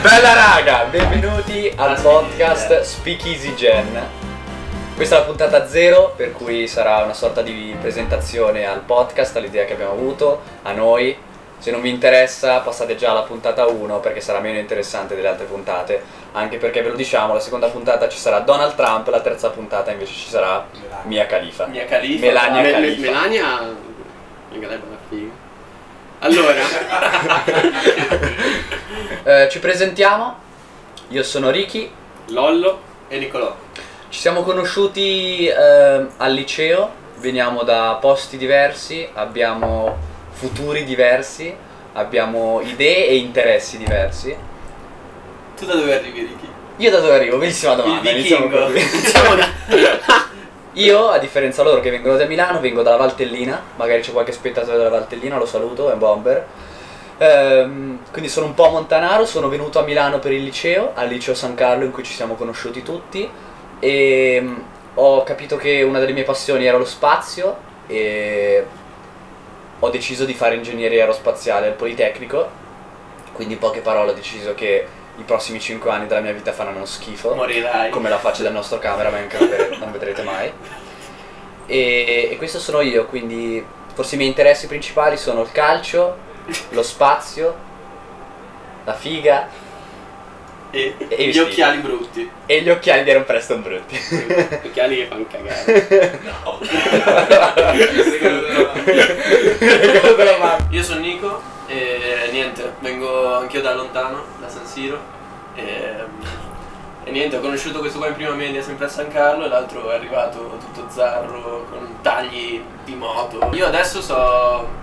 Bella raga, benvenuti al podcast Speakeasy Gen. Questa è la puntata zero, per cui sarà una sorta di presentazione al podcast, all'idea che abbiamo avuto, a noi. Se non vi interessa, passate già alla puntata 1 perché sarà meno interessante delle altre puntate. Anche perché ve lo diciamo, la seconda puntata ci sarà Donald Trump, la terza puntata invece ci sarà Mia Khalifa. Mia Khalifa. Melania Me- me- Khalifa. Melania. Allora, Eh, ci presentiamo, io sono Ricky, Lollo, E Nicolò. Ci siamo conosciuti ehm, al liceo, veniamo da posti diversi, abbiamo futuri diversi, abbiamo idee e interessi diversi. Tu da dove arrivi, Ricky? Io da dove arrivo? Bellissima domanda. Il iniziamo vichingo. così. siamo da... Io, a differenza loro che vengono da Milano, vengo dalla Valtellina, magari c'è qualche spettatore della Valtellina, lo saluto, è un bomber. Ehm, quindi sono un po' montanaro, sono venuto a Milano per il liceo, al liceo San Carlo in cui ci siamo conosciuti tutti. E mm, ho capito che una delle mie passioni era lo spazio e ho deciso di fare ingegneria aerospaziale al Politecnico, quindi in poche parole ho deciso che i prossimi 5 anni della mia vita faranno schifo Morirai. come la faccia del nostro cameraman che non vedrete, non vedrete mai. E, e questo sono io, quindi forse i miei interessi principali sono il calcio, lo spazio, la figa E, E gli vestiti. occhiali brutti. e gli occhiali di Aaron Preston brutti. occhiali che fanno cagare. Mano. Io sono Nico e niente, vengo anch'io da lontano, da San Siro. E, e niente, ho conosciuto questo qua in prima media sempre a San Carlo e l'altro è arrivato tutto zarro con tagli di moto. Io adesso so...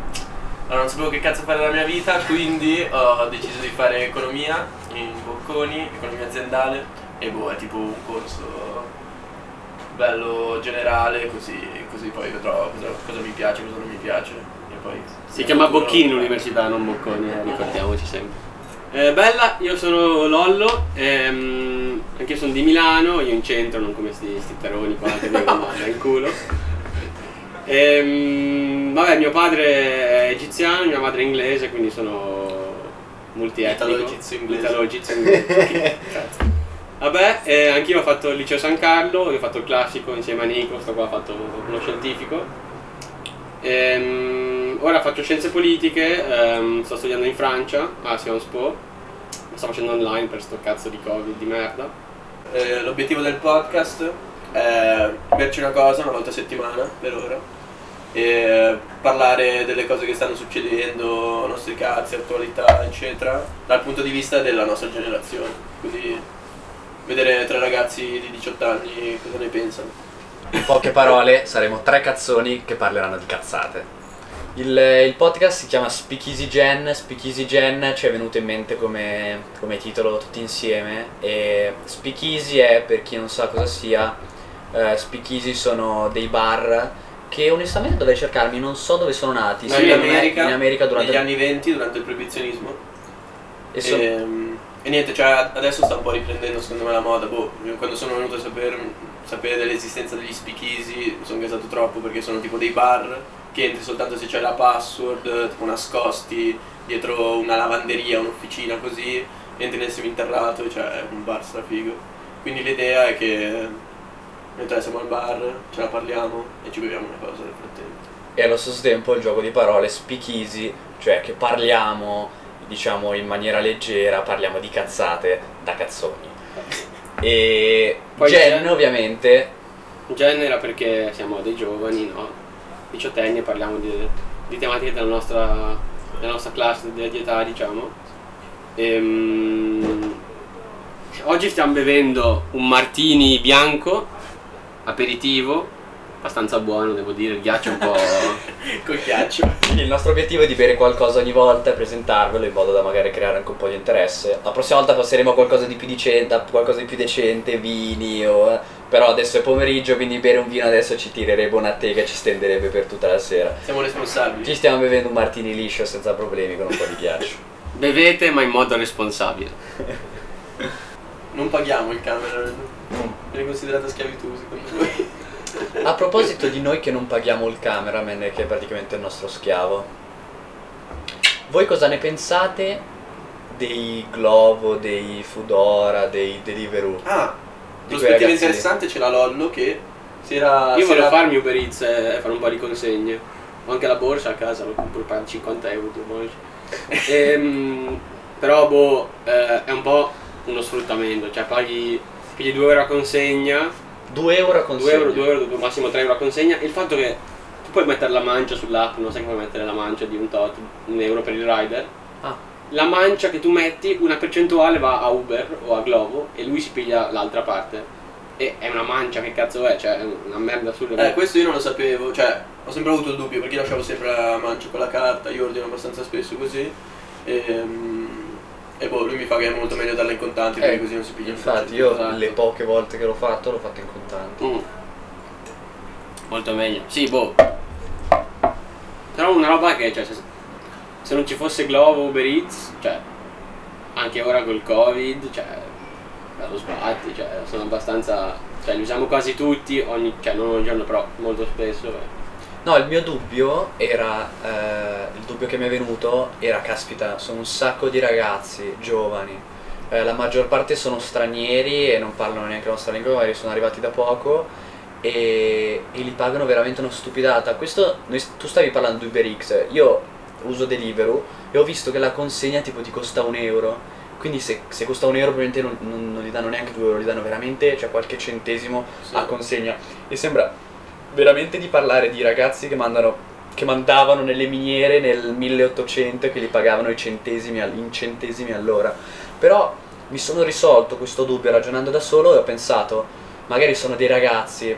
Allora, non sapevo che cazzo fare della mia vita, quindi ho deciso di fare economia in Bocconi, economia aziendale e boh, è tipo un corso bello generale, così, così poi vedrò cosa, cosa mi piace, cosa non mi piace. E poi Si chiama Bocchini l'università, non Bocconi, eh, ricordiamoci sempre. Eh, bella, io sono Lollo, ehm, anche io sono di Milano, io in centro, non come sti, sti teroni qua che vengono in culo. Ehm, vabbè, mio padre è egiziano, mia madre è inglese, quindi sono multietnico. Italo-egizio-inglese. Cazzo. Vabbè, eh, anch'io ho fatto il liceo San Carlo, io ho fatto il classico insieme a Nico, sto qua ha fatto uno scientifico. Ehm, ora faccio scienze politiche, ehm, sto studiando in Francia, a Sciences Po, lo sto facendo online per sto cazzo di covid di merda. Eh, l'obiettivo del podcast è berci una cosa una volta a settimana per ora e parlare delle cose che stanno succedendo, nostri cazzi, attualità, eccetera, dal punto di vista della nostra generazione. Quindi vedere tre ragazzi di 18 anni cosa ne pensano. In poche parole, saremo tre cazzoni che parleranno di cazzate. Il, il podcast si chiama Speakeasy Gen, Speakeasy Gen ci è venuto in mente come, come titolo tutti insieme e Speakeasy è, per chi non sa cosa sia, eh, Speakeasy sono dei bar che onestamente dovrei cercarmi, non so dove sono nati. in secondo me America, in America durante negli anni 20, durante il proibizionismo. e sono- E, e niente, cioè adesso sta un po' riprendendo secondo me la moda. Boh, quando sono venuto a saper- sapere dell'esistenza degli speakeasy mi sono gasato troppo perché sono tipo dei bar che entri soltanto se c'è la password, tipo nascosti dietro una lavanderia, un'officina così, entri nel seminterrato e c'è un bar strafigo. Quindi l'idea è che noi tre siamo al bar, ce la parliamo e ci beviamo una cosa nel frattempo. e allo stesso tempo il gioco di parole Speakeasy, cioè che parliamo diciamo in maniera leggera, parliamo di cazzate da cazzoni. E Poi Gen c'è- ovviamente Gen era perché siamo dei giovani, no? Diciottenni, parliamo di, di tematiche della nostra, della nostra classe di di età, diciamo. Ehm, oggi stiamo bevendo un martini bianco, aperitivo, abbastanza buono, devo dire, il ghiaccio un po'... Col ghiaccio. il nostro obiettivo è di bere qualcosa ogni volta e presentarvelo in modo da magari creare anche un po' di interesse. La prossima volta passeremo a qualcosa di più decente, qualcosa di più decente, vini o... eh, Però adesso è pomeriggio, quindi bere un vino adesso ci tirerebbe una tega e ci stenderebbe per tutta la sera. Siamo responsabili. Ci stiamo bevendo un martini liscio senza problemi con un po' di ghiaccio. Bevete ma in modo responsabile. Non paghiamo il camera, viene considerata schiavitù secondo voi? A proposito di noi che non paghiamo il cameraman, che è praticamente il nostro schiavo, voi cosa ne pensate dei Glovo, dei Foodora, dei Deliveroo. Ah, prospettiva interessante c'è la Lollo che si era... Io si volevo era- farmi Uber Eats e fare un po' di consegne. Ho anche la borsa a casa, l'ho pure pagato 50 euro, vuoi. Ehm, però boh, eh, è un po' uno sfruttamento, cioè paghi, pigli 2 euro a consegna, 2 euro a 2 consegna. euro, 2 euro, massimo 3 euro a consegna. Il fatto che tu puoi mettere la mancia sull'app, non sai puoi mettere la mancia di un tot, un euro per il rider. Ah, La mancia che tu metti, una percentuale va a Uber o a Glovo e lui si piglia l'altra parte. E è una mancia, che cazzo è? Cioè, è una merda assurda. Eh, questo io non lo sapevo, cioè ho sempre avuto il dubbio perché io lasciavo sempre la mancia con la carta, io ordino abbastanza spesso così. E, e boh, lui mi fa che è molto meglio darla in contanti perché Eh, così non si piglia infatti io Esatto. le poche volte che l'ho fatto l'ho fatto in contanti. Mm. Molto meglio. Sì, boh. Però una roba che, cioè, se, se non ci fosse Glovo Uber Eats, cioè, anche ora col Covid, cioè, bello sbatti, cioè, sono abbastanza, cioè, li usiamo quasi tutti, ogni, cioè, non ogni giorno, però molto spesso. eh. No, il mio dubbio era, eh, il dubbio che mi è venuto era, caspita, sono un sacco di ragazzi giovani, eh, la maggior parte sono stranieri e non parlano neanche la nostra lingua, magari sono arrivati da poco e, e li pagano veramente una stupidata. Questo, noi- tu stavi parlando di UberX, io uso Deliveroo e ho visto che la consegna tipo ti costa un euro. Quindi se, se costa un euro probabilmente non, non- non gli danno neanche due euro, gli danno veramente cioè, qualche centesimo Sì. a consegna. E sembra veramente di parlare di ragazzi che mandano che mandavano nelle miniere nel 1800 e che li pagavano i centesimi in centesimi all'ora. Però mi sono risolto questo dubbio ragionando da solo e ho pensato, magari sono dei ragazzi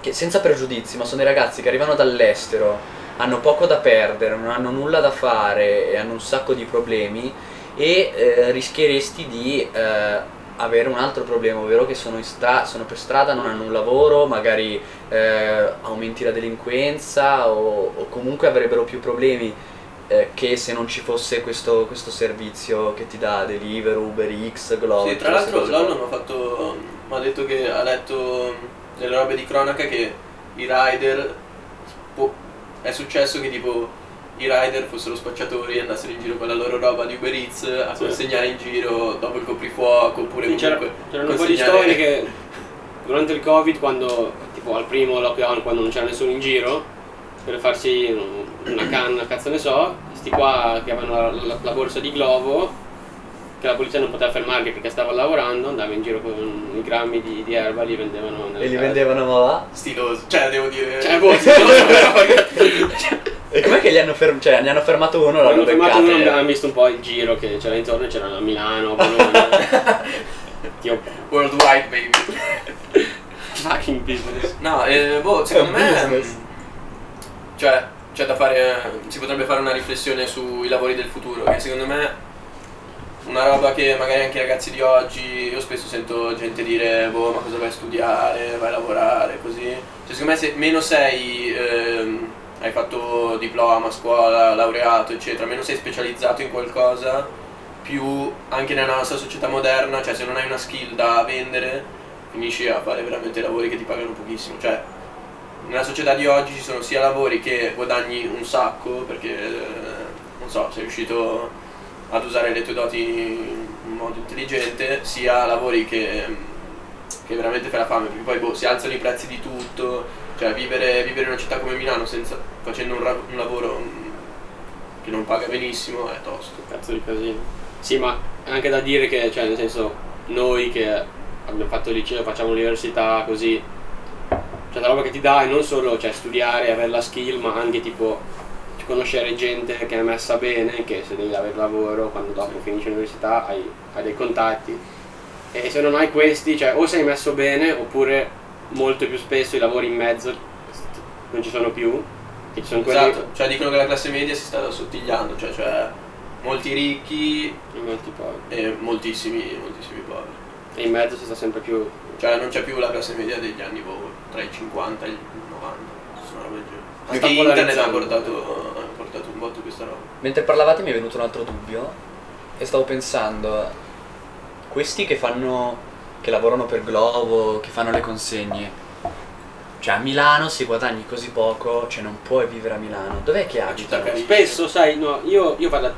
che senza pregiudizi, ma sono dei ragazzi che arrivano dall'estero, hanno poco da perdere, non hanno nulla da fare e hanno un sacco di problemi e eh, rischieresti di eh, avere un altro problema, ovvero che sono, in stra- sono per strada, non hanno un lavoro, magari eh, aumenti la delinquenza o, o comunque avrebbero più problemi eh, che se non ci fosse questo, questo servizio che ti dà Deliveroo, Uber X, Glovo. Sì, tra l'altro. Lollo mi ha fatto. detto che ha letto delle robe di cronaca che i rider. è successo che tipo i rider fossero spacciatori e andassero in giro con la loro roba di Uber Eats a Sì. consegnare in giro dopo il coprifuoco oppure Sì, c'era- comunque c'erano un po' di storie che durante il Covid, quando, tipo al primo lockdown, quando non c'era nessuno in giro, per farsi un- una canna, cazzo ne so, sti qua che avevano la, la- la borsa di Glovo, che la polizia non poteva fermarli perché stavano lavorando, andava in giro con i grammi di, di erba, li vendevano E li case. vendevano ma va? stiloso, cioè devo dire. Cioè, boh, sì, non so, però- E com'è che li hanno, ferm- cioè, ne hanno fermato uno l'hanno fermato beccate? uno abbiamo visto un po' il giro che c'era intorno, c'erano a Milano, a Bologna. Worldwide baby. fucking business. No, eh, boh, secondo me. business. Cioè, c'è da fare. Si potrebbe fare una riflessione sui lavori del futuro. Che secondo me. Una roba che magari anche i ragazzi di oggi. Io spesso sento gente dire, boh, ma cosa vai a studiare? Vai a lavorare, così. Cioè, secondo me se meno sei. ehm, hai fatto diploma, scuola, laureato, eccetera, meno sei specializzato in qualcosa, più anche nella nostra società moderna, cioè se non hai una skill da vendere, finisci a fare veramente lavori che ti pagano pochissimo. Cioè, nella società di oggi ci sono sia lavori che guadagni un sacco perché eh, non so, sei riuscito ad usare le tue doti in modo intelligente, sia lavori che, che veramente fai la fame, perché poi boh, si alzano i prezzi di tutto, cioè vivere, vivere in una città come Milano senza, facendo un, ra- un lavoro mm, che non paga benissimo è tosto. Cazzo di casino. Sì, ma è anche da dire che, cioè, nel senso, noi che abbiamo fatto il liceo, facciamo l'università, così, cioè la roba che ti dà è non solo cioè, studiare avere la skill, ma anche tipo conoscere gente che è messa bene, che se devi avere lavoro, quando dopo finisci l'università hai, hai dei contatti. E se non hai questi, cioè o sei messo bene, oppure molto più spesso i lavori in mezzo non ci sono più. Ci sono quelli Esatto, cioè dicono che la classe media si sta assottigliando, cioè, cioè molti ricchi e molti poveri. e moltissimi, moltissimi poveri. E in mezzo si sta sempre più Cioè non c'è più la classe media degli anni boh, tra i 50 e i 90, sono robe. Si Anche internet ha portato, ha portato un botto questa roba. Mentre parlavate mi è venuto un altro dubbio e stavo pensando, questi che fanno, che lavorano per Glovo, che fanno le consegne, cioè a Milano se guadagni così poco, cioè non puoi vivere a Milano, dov'è che carina. Spesso, sai, no, io, io vado a-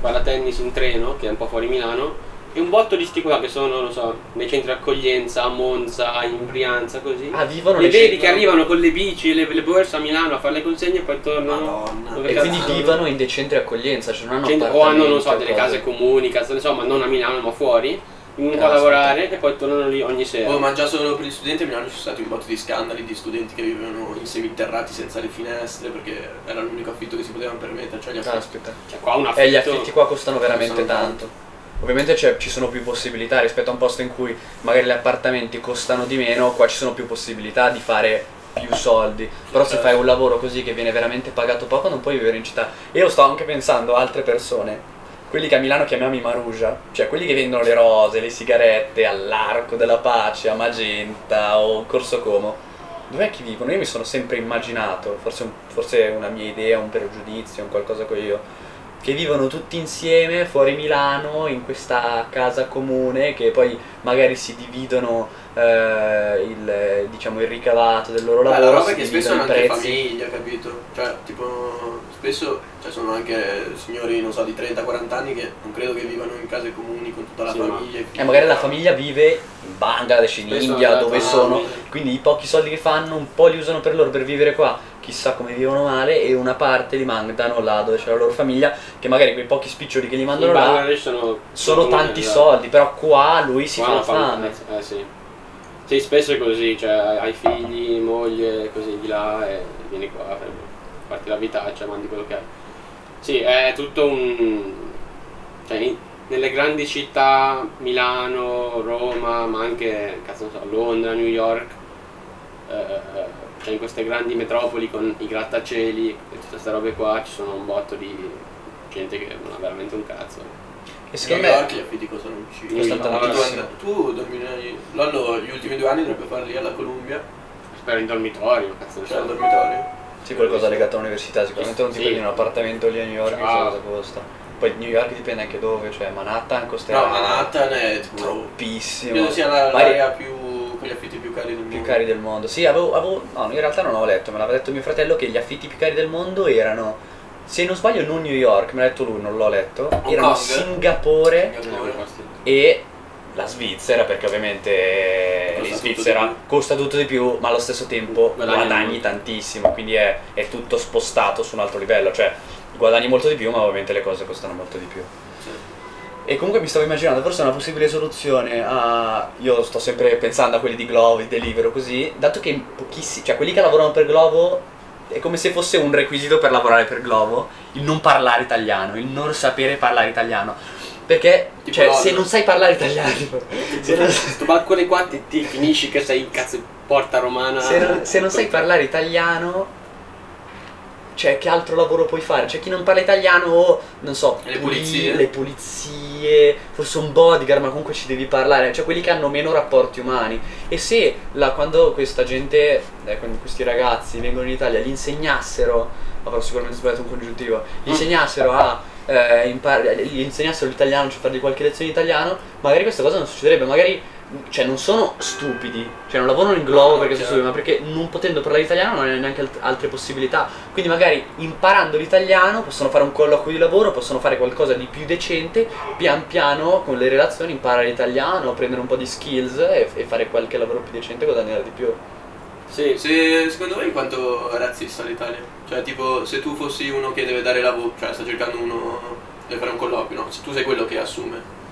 palla tennis in treno, che è un po' fuori Milano, e un botto di sti qua che sono, non so, nei centri accoglienza, a Monza, in Brianza, così. Ah, vivono nei vedi che arrivano con le bici e le, le borse a Milano a fare le consegne e poi tornano. Madonna. E quindi vivono in dei centri accoglienza, cioè non hanno Cent- o hanno, non so, delle case comuni, cazzo ne so, ma non a Milano ma fuori, qua a lavorare e poi tornano lì ogni sera. Oh, ma già solo per gli studenti a Milano ci sono stati un botto di scandali di studenti che vivevano in seminterrati senza le finestre perché era l'unico affitto che si potevano permettere, cioè gli affitti. Caspita. Cioè qua un E affitto... gli affitti qua costano veramente costano tanto. Ovviamente c'è- ci sono più possibilità rispetto a un posto in cui magari gli appartamenti costano di meno, qua ci sono più possibilità di fare più soldi. Però se Certo. fai un lavoro così che viene veramente pagato poco non puoi vivere in città. E io sto anche pensando a altre persone, quelli che a Milano chiamiamo i Maruja, cioè quelli che vendono le rose, le sigarette all'Arco della Pace, a Magenta o Corso Como. Dov'è che vivono? Io mi sono sempre immaginato, forse, un- forse una mia idea, un pregiudizio, un qualcosa che io che vivono tutti insieme fuori Milano in questa casa comune che poi magari si dividono eh, il, diciamo, il ricavato del loro lavoro. la roba è che spesso i anche famiglia, capito? Cioè, tipo, spesso cioè, sono anche signori, non so, di 30-40 anni che non credo che vivano in case comuni con tutta la Sì, ma- famiglia. i figli. E magari la famiglia vive in Bangladesh, in Spesso India, dove sono, quindi i pochi soldi che fanno un po' li usano per loro per vivere qua, chissà come vivono male, e una parte li mandano là dove c'è la loro famiglia, che magari quei pochi spiccioli che li In mandano là Bangladesh sono... sono tanti esatto. soldi, però qua lui si Qua fa la fame. Eh sì. Sì, spesso è così, cioè hai figli, moglie, così di là e vieni qua, farti la vitaccia, mandi quello che hai. Sì, è tutto un... cioè in- nelle grandi città, Milano, Roma, ma anche, cazzo non so, Londra, New York, eh, eh, cioè in queste grandi metropoli con i grattacieli e tutte queste robe qua ci sono un botto di gente che non ha veramente un cazzo. E New secondo me York gli affitti costano un ciclo. Costano Tu, dormi Lollo gli ultimi due anni dovrebbe fare lì alla Columbia, Spero in dormitorio, cazzo cioè al dormitorio. Sì, qualcosa legato all'università, sicuramente non ti Sì. prendi un appartamento lì a New York, chissà cosa costa. Poi New York dipende anche dove, cioè Manhattan costerà No, Manhattan è troppissimo. Credo sia l'area più... con gli affitti più cari del mondo. più cari del mondo. Sì, avevo, avevo- no, in realtà non ho letto, me l'aveva detto mio fratello che gli affitti più cari del mondo erano, se non sbaglio, non New York, me l'ha detto lui, non l'ho letto, erano Kong? Singapore Singapore. e la Svizzera, perché ovviamente Costa in tutto Svizzera più. costa tutto di più, ma allo stesso tempo Guadagni guadagni tantissimo, quindi è, è tutto spostato su un altro livello, cioè guadagni molto di più, ma ovviamente le cose costano molto di più. E comunque mi stavo immaginando, forse una possibile soluzione a... Io sto sempre pensando a quelli di Glovo, di Deliveroo, così, dato che in pochissimi... Cioè quelli che lavorano per Glovo è come se fosse un requisito per lavorare per Glovo il non parlare italiano, il non sapere parlare italiano. Perché, Tipo cioè, Lollo. se non sai parlare italiano... se, non, Sto balcone qua ti, ti finisci che sei in cazzo porta romana. se non- se non sai parlare italiano... Cioè, che altro lavoro puoi fare? C'è chi non parla italiano o, non so, le puli- pulizie? le pulizie, forse un bodyguard, ma comunque ci devi parlare. Cioè, quelli che hanno meno rapporti umani. E se la- quando questa gente, eh, quando questi ragazzi vengono in Italia, gli insegnassero, avrò sicuramente sbagliato un congiuntivo, gli insegnassero a eh, impar- gli insegnassero l'italiano, cioè fargli qualche lezione di italiano, magari questa cosa non succederebbe, magari cioè non sono stupidi, cioè non lavorano in globo No, perché sono stupidi, ma perché non potendo parlare italiano non hanno neanche alt- altre possibilità. Quindi magari imparando l'italiano possono fare un colloquio di lavoro, possono fare qualcosa di più decente, pian piano con le relazioni imparare l'italiano, prendere un po' di skills e, e fare qualche lavoro più decente e guadagnare di più. Sì, Se, secondo voi quanto è razzista l'Italia? Cioè, tipo, se tu fossi uno che deve dare lavoro, cioè sta cercando uno, deve fare un colloquio, no? Se tu sei quello che assume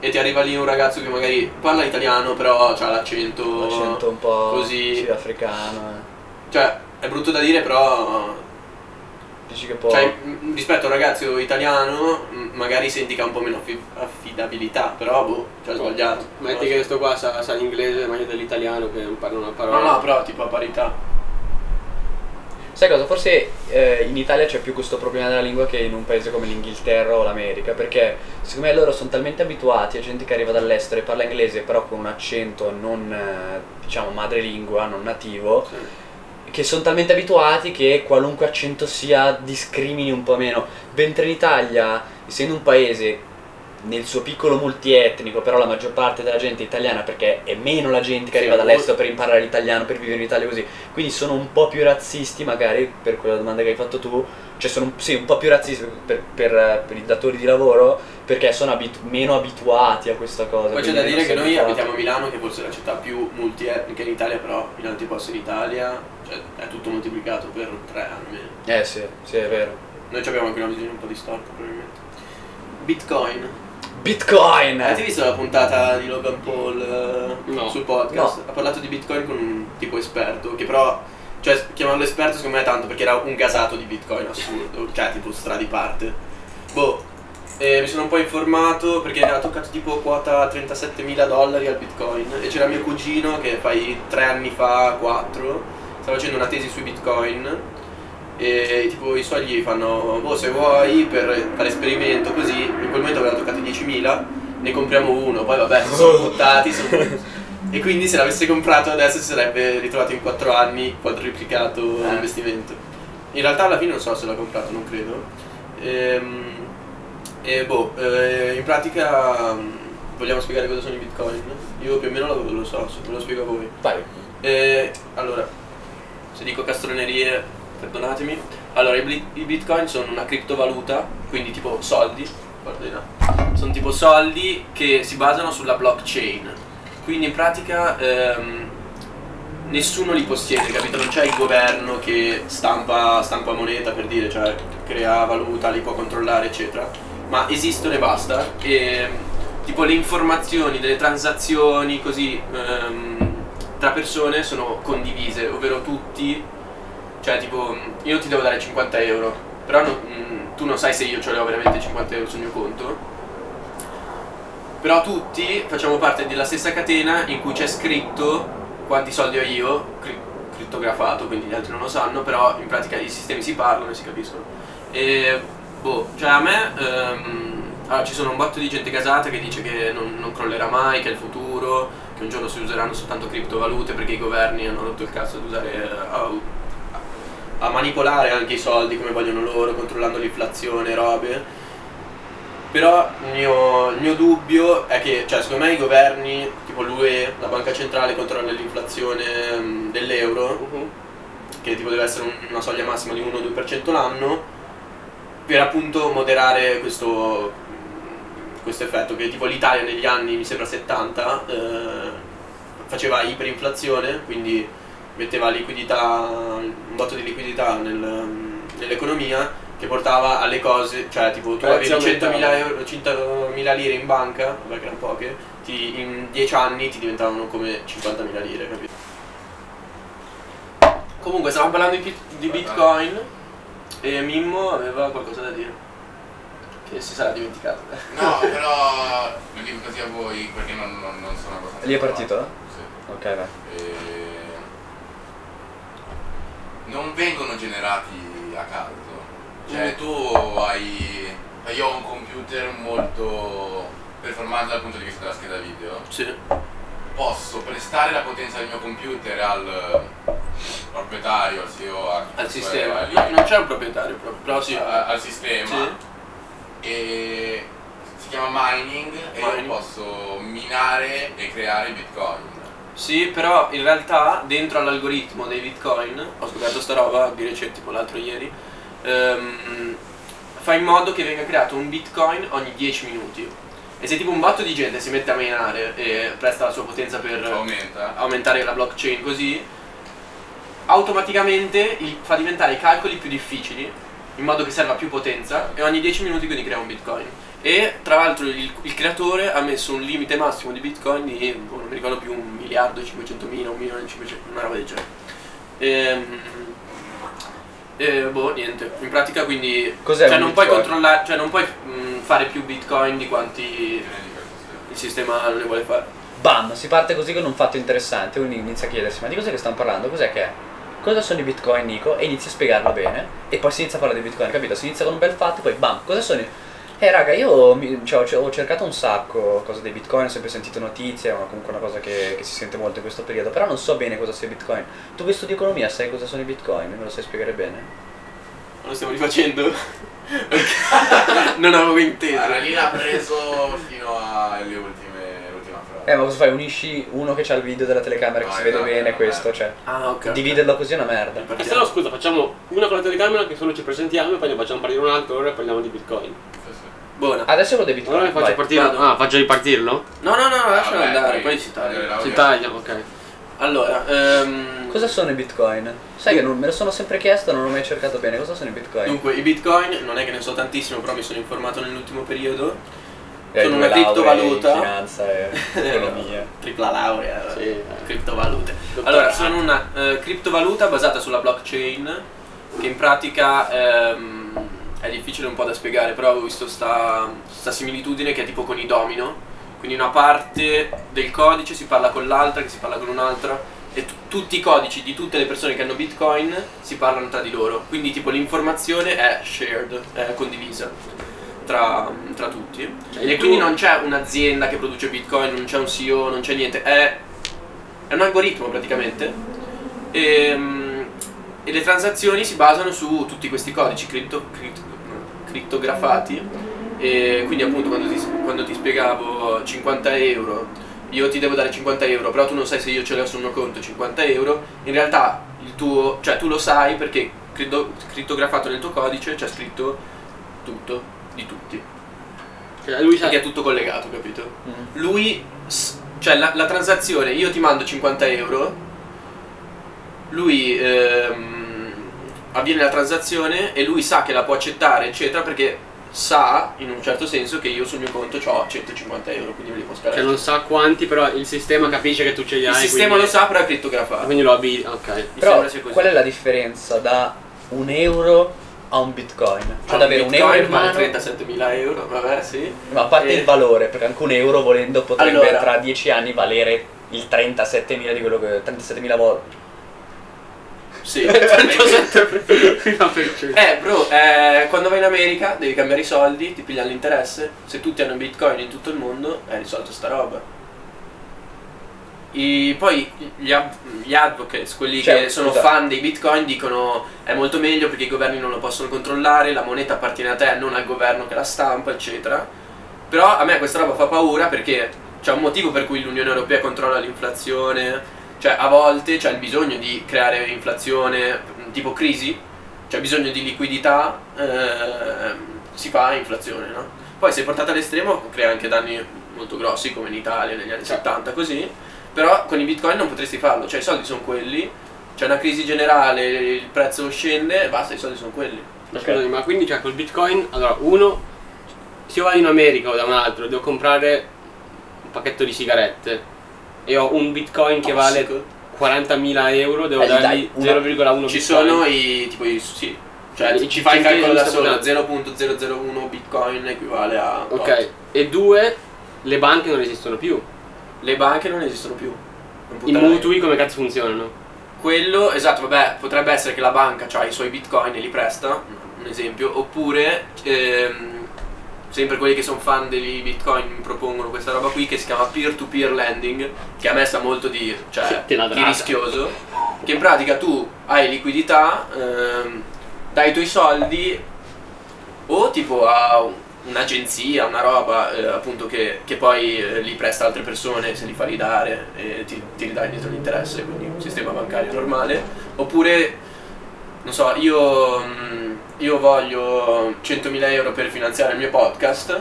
e ti arriva lì un ragazzo che magari parla italiano, però ha l'accento. L'accento un po' così. sì, africano. eh. Cioè, è brutto da dire, però. Dici che può... Cioè, rispetto a un ragazzo italiano, magari senti che ha un po' meno affi- affidabilità, però boh, cioè sbagliato. Metti che questo qua sa, sa l'inglese meglio dell'italiano che non parla una No, parola. no, però tipo a parità. Sai cosa? Forse eh, in Italia c'è più questo problema della lingua che in un paese come l'Inghilterra o l'America, perché secondo me loro sono talmente abituati a gente che arriva dall'estero e parla inglese però con un accento non, eh, diciamo, madrelingua, non nativo, Sì. che sono talmente abituati che qualunque accento sia discrimini un po' meno. Mentre in Italia, essendo un paese nel suo piccolo multietnico, però la maggior parte della gente è italiana perché è meno la gente che arriva dall'estero per imparare l'italiano, per vivere in Italia così. Quindi sono un po' più razzisti magari per quella domanda che hai fatto tu, cioè sono sì, un po' più razzisti per, per- per i datori di lavoro perché sono abitu- meno abituati a questa cosa. Poi c'è da dire che noi abituati. abitiamo a Milano, che forse è la città più multietnica in Italia, però in altri posti in Italia cioè, è tutto moltiplicato per tre anni. Eh sì, sì, è vero. Noi abbiamo anche una visione un po' distorta, probabilmente. Bitcoin. Bitcoin! Avete visto la puntata di Logan Paul eh, No. sul podcast? No. Ha parlato di Bitcoin con un tipo esperto, che però, cioè, chiamarlo esperto secondo me è tanto perché era un gasato di Bitcoin assurdo, cioè tipo stra di parte. Boh, e mi sono un po' informato perché ha toccato tipo quota 37.000 dollari al Bitcoin e c'era mio cugino che fai tre anni fa, quattro, stava facendo una tesi sui Bitcoin e tipo i suoi gli fanno, boh se vuoi per fare esperimento così, in quel momento aveva toccato 10.000, ne compriamo uno, poi vabbè si sono buttati, sono- e quindi se l'avesse comprato adesso si sarebbe ritrovato in 4 anni quadruplicato Eh. l'investimento. In realtà alla fine non so se l'ha comprato, non credo. Ehm, E, boh, eh, in pratica mm, vogliamo spiegare cosa sono i bitcoin? Io più o meno lo, lo so, se ve lo spiego a voi. Vai. Eh, allora, se dico castronerie, perdonatemi. Allora, i, i bitcoin sono una criptovaluta, quindi tipo soldi. Guarda. Sono tipo soldi che si basano sulla blockchain. Quindi in pratica ehm, nessuno li possiede, capito? Non c'è il governo che stampa, stampa moneta per dire, cioè crea valuta, li può controllare, eccetera. Ma esistono e basta. E tipo le informazioni delle transazioni così ehm, tra persone sono condivise, ovvero tutti, cioè tipo io ti devo dare 50 euro, però non- mm, tu non sai se io ce l'ho veramente 50 euro sul mio conto, però tutti facciamo parte della stessa catena in cui c'è scritto quanti soldi ho io, cri- crittografato, quindi gli altri non lo sanno, però in pratica i sistemi si parlano e si capiscono. E boh, cioè a me ehm, allora, ci sono un botto di gente casata che dice che non, non crollerà mai, che è il futuro, che un giorno si useranno soltanto criptovalute perché i governi hanno rotto il cazzo ad usare eh, a, manipolare anche i soldi come vogliono loro, controllando l'inflazione, robe. Però il mio, il mio dubbio è che, cioè, secondo me i governi, tipo l'UE, la banca centrale, controlla l'inflazione dell'euro, che tipo deve essere un- una soglia massima di 1-2% l'anno, per appunto moderare questo, questo effetto, che tipo l'Italia negli anni, mi sembra 70, eh, faceva iperinflazione, quindi metteva liquidità, un botto di liquidità nel- nell'economia che portava alle cose, cioè tipo tu Prezzi avevi 100.000 aumentavano. euro, 100.000 lire in banca, vabbè che erano poche, ti- in 10 anni ti diventavano come 50.000 lire, capito? Comunque stavamo parlando di, di Bitcoin e Mimmo aveva qualcosa da dire. Che si sarà dimenticato. No, però lo dico così a voi perché non, non, non sono abbastanza. Lì è partito. Sì. Ok, vai. E... Non vengono generati a caso. Cioè tu hai. Io ho un computer molto performante dal punto di vista della scheda video. Sì. Posso prestare la potenza del mio computer al proprietario, al CEO, a Al sistema. lì, No, non c'è un proprietario proprio, però sì. a- al sistema Sì. e si chiama mining e Mining. io posso minare e creare bitcoin. Sì, però in realtà dentro all'algoritmo dei bitcoin, ho scoperto sta roba di recente, tipo l'altro ieri, ehm, fa in modo che venga creato un bitcoin ogni 10 minuti. E se tipo un botto di gente si mette a minare e presta la sua potenza per Aumenta. aumentare la blockchain così, automaticamente il- fa diventare i calcoli più difficili in modo che serva più potenza e ogni 10 minuti quindi crea un bitcoin. E tra l'altro il, il creatore ha messo un limite massimo di bitcoin di, boh, non mi ricordo più, un miliardo e 500 mila, un milione e 500, una roba del genere. Ehm, E, boh, niente, in pratica quindi... Cos'è cioè un non puoi bitcoin? controllare, cioè non puoi mh, fare più bitcoin di quanti il sistema ne vuole fare. Bam, si parte così con un fatto interessante, uno inizia a chiedersi ma di cos'è che stanno parlando, cos'è che è? Cosa sono i bitcoin Nico? E inizia a spiegarlo bene e poi si inizia a parlare di bitcoin, capito? Si inizia con un bel fatto e poi bam, cosa sono i... Eh raga, io mi- cioè, ho, cercato un sacco cose dei bitcoin, ho sempre sentito notizie, ma comunque una cosa che, che si sente molto in questo periodo, però non so bene cosa sia bitcoin. Tu che studi economia sai cosa sono i bitcoin? Me lo sai spiegare bene? lo stiamo rifacendo? non avevo inteso. Allora, lì l'ha preso fino alle ultime. Eh, ma cosa fai? Unisci uno che ha il video della telecamera che No, si vede esatto, bene, no, questo, eh. cioè. Ah, ok. Dividerlo così è una merda. E se no scusa, facciamo una con la telecamera che solo ci presentiamo e poi ne facciamo partire un'altra ora e parliamo di bitcoin. Buona. Adesso lo devi Allora ne faccio partire. vado. Ah, faccio ripartirlo? No, no, no, lascialo Vabbè, andare, poi si taglia. Si taglia, ok. Allora, ehm, Cosa sono i bitcoin? Sai che non, me lo sono sempre chiesto, non ho mai cercato bene. Cosa sono i bitcoin? dunque i bitcoin, non è che ne so tantissimo, però mi sono informato nell'ultimo periodo. Hai sono due una lauree criptovaluta. in finanza e economia. Tripla laurea, Sì, eh. criptovalute. Dottorato. Allora, sono una eh, criptovaluta basata sulla blockchain, che in pratica ehm, è difficile un po' da spiegare, però ho visto sta, sta similitudine che è tipo con i domino. Quindi una parte del codice si parla con l'altra, che si parla con un'altra, e tu- tutti i codici di tutte le persone che hanno bitcoin si parlano tra di loro. Quindi tipo l'informazione è shared, è condivisa tra, tra tutti. Cioè, e quindi non c'è un'azienda che produce bitcoin, non c'è un CEO, non c'è niente, è, è un algoritmo praticamente. E, mm, e le transazioni si basano su tutti questi codici cripto, cripto- crittografati. E quindi appunto quando ti, quando ti spiegavo 50 euro, io ti devo dare 50 euro, però tu non sai se io ce l'ho sul mio conto 50 euro, in realtà il tuo, cioè tu lo sai perché critto- crittografato nel tuo codice c'è scritto tutto di tutti. Cioè, lui sa Perché è tutto collegato, capito? Mm. Lui, cioè la, la transazione, io ti mando 50 euro, lui ehm, avviene la transazione e lui sa che la può accettare, eccetera, perché sa in un certo senso che io sul mio conto ho 150 euro, quindi me li può Cioè scaricare. non sa quanti, però il sistema capisce che tu ce li hai. Il sistema quindi- lo sa, però è crittografato. Quindi lo abbi. Ok. Mi Però sembra sia così. qual è la differenza da un euro a un bitcoin? Cioè ad avere un euro Bitcoin in vale mano, 37.000 euro, vabbè, sì. ma a parte Eh. il valore, perché anche un euro volendo potrebbe Allora. tra 10 anni valere il 37.000 di quello che 37.000 volte. Sì. 37%. Eh bro, eh, quando vai in America devi cambiare i soldi, ti pigliano l'interesse. Se tutti hanno bitcoin in tutto il mondo, è risolto sta roba. I- poi gli, gli advocates, quelli Cioè, che sono scusa. fan dei bitcoin, dicono è molto meglio perché i governi non lo possono controllare, la moneta appartiene a te, non al governo che la stampa, eccetera. Però a me questa roba fa paura perché c'è un motivo per cui l'Unione Europea controlla l'inflazione, cioè a volte c'è il bisogno di creare inflazione tipo crisi, c'è bisogno di liquidità, ehm, si fa inflazione, no? Poi se portata all'estremo crea anche danni molto grossi come in Italia negli anni 70 così, però con i bitcoin non potresti farlo, cioè i soldi sono quelli, c'è una crisi generale, il prezzo scende, basta, i soldi sono quelli. Ma scusami, ma quindi cioè col bitcoin, allora uno, se io vado in America o da un altro, devo comprare un pacchetto di sigarette e ho un bitcoin che vale Tossico. 40.000 euro, devo Eh, gli dargli dai una- 0,1 Ci bitcoin. sono i tipo i sì, cioè I ci fai il calcolo da solo, puntata. 0.001 bitcoin equivale a tot. Ok, e due, le banche non esistono più. Le banche non esistono più. Non I mutui come cazzo funzionano? Quello, esatto, vabbè, potrebbe essere che la banca ha i suoi bitcoin e li presta, un esempio, oppure ehm, sempre quelli che sono fan dei bitcoin mi propongono questa roba qui che si chiama peer-to-peer lending, che a me sta molto di, cioè, di rischioso, che in pratica tu hai liquidità, ehm, dai i tuoi soldi o tipo a un- un'agenzia, una roba eh, appunto che, che poi eh, li presta altre persone se li fa ridare e ti, ti ridà indietro l'interesse, quindi un sistema bancario normale, oppure non so, io, mm, io voglio 100.000 euro per finanziare il mio podcast,